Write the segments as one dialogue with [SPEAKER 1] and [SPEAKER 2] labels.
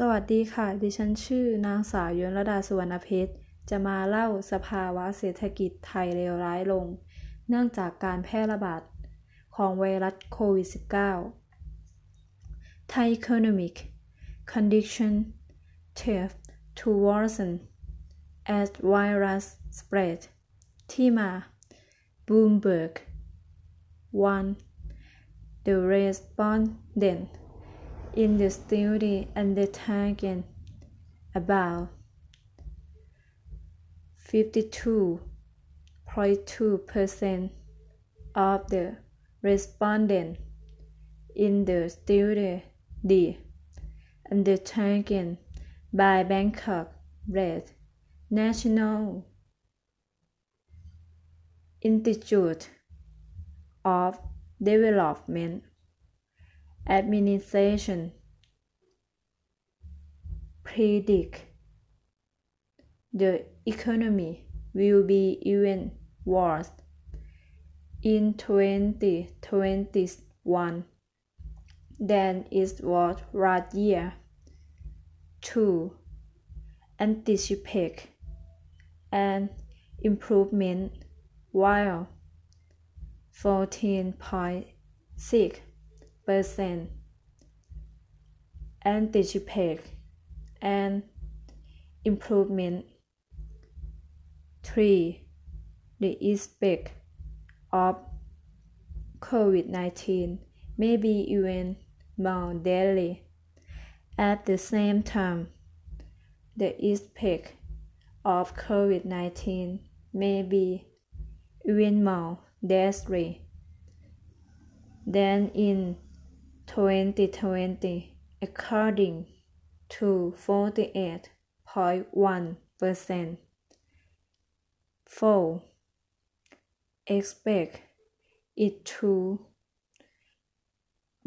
[SPEAKER 1] สวัสดีค่ะ ดิฉันชื่อนางสาวยนรดาสุวรรณเพชร จะมาเล่าสภาวะเศรษฐกิจไทยเลวร้ายลง เนื่องจากการแพร่ระบาดของไวรัสโควิด -19 Thai economic condition tend to worsen as virus spread ที่มา Bloomberg 1 The respondent in the study undertaken about 52.2% of the respondents in the study undertaken by Bangkok Red National Institute of Development Administration predict the economy will be even worse in 2021 than it was last year. 2. Anticipate an improvement while 14.6 percent anticipate an improvement. 3. The effect of COVID-19 may be even more deadly. At the same time, the effect of COVID-19 may be even more deadly than in 2020, according to 48.1%. 4. Expect it to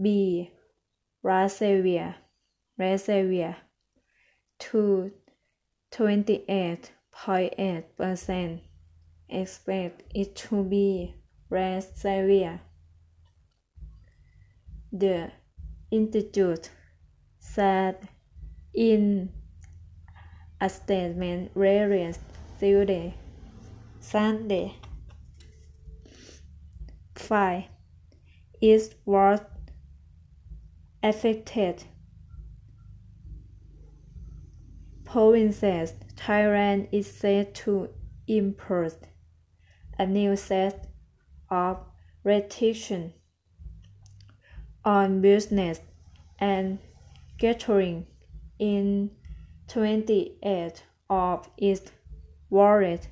[SPEAKER 1] be severe, severe to 28.8%. Expect it to be severe. The Institute said in a statement released Sunday. 5. Is what affected provinces. Thailand is set to impose a new set of restrictions on business and gathering in 28 of its world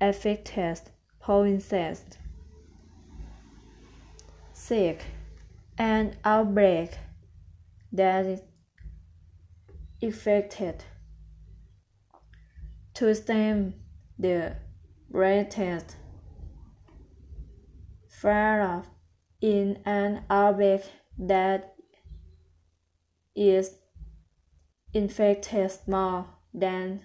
[SPEAKER 1] affected provinces. 6. An outbreak that affected to stem the latest flare in an outbreak that is infected more than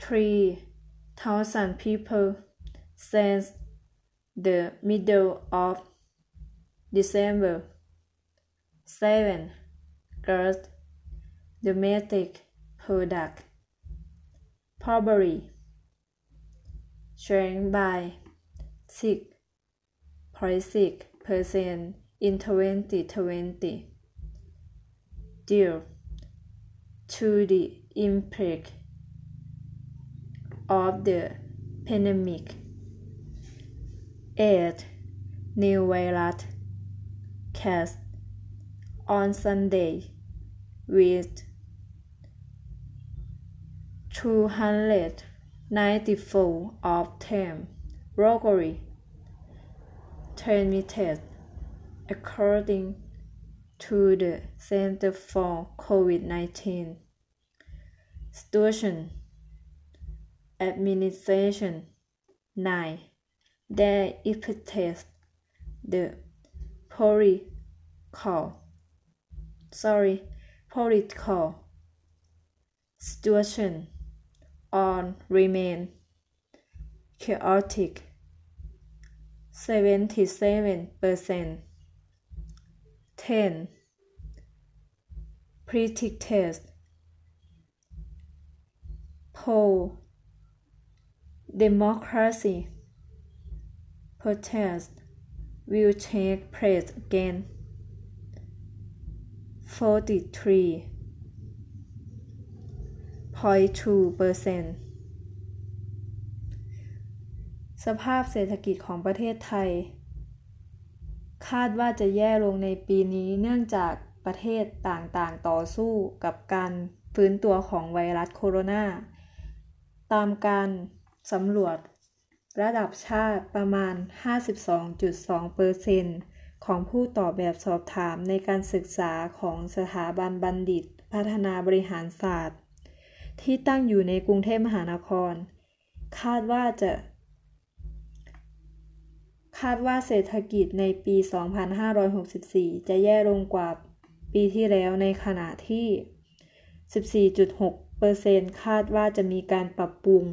[SPEAKER 1] 3,000 people since the middle of December. 7. Gross domestic product probably shrank by 6.6% in 2020 due to the impact of the pandemic. 8. New virus case on Sunday with 294 of them locally transmitted according to the Center for COVID-19 Situation Administration 9. They implemented the political, sorry, political situation on remain chaotic 77%. 10. predicted poll. Democracy. Protest. Will take place again. 43.2% สภาพเศรษฐกิจของประเทศไทย คาดว่าจะแย่ลงในปีนี้เนื่องจากประเทศต่างๆ ต่อสู้กับการฟื้นตัวของไวรัสโคโรนาตามการสำรวจระดับชาติประมาณ 52.2%ของผู้ตอบแบบสอบถามในการศึกษาของสถาบันบัณฑิต พัฒนาบริหารศาสตร์ ที่ตั้งอยู่ในกรุงเทพมหานคร คาดว่าจะาดว่าเศรษฐกิจในปี 2564 จะแย่ลงกว่าปีที่แล้วในขณะที่ 14.6%คาดว่าจะมีการปรับปรุง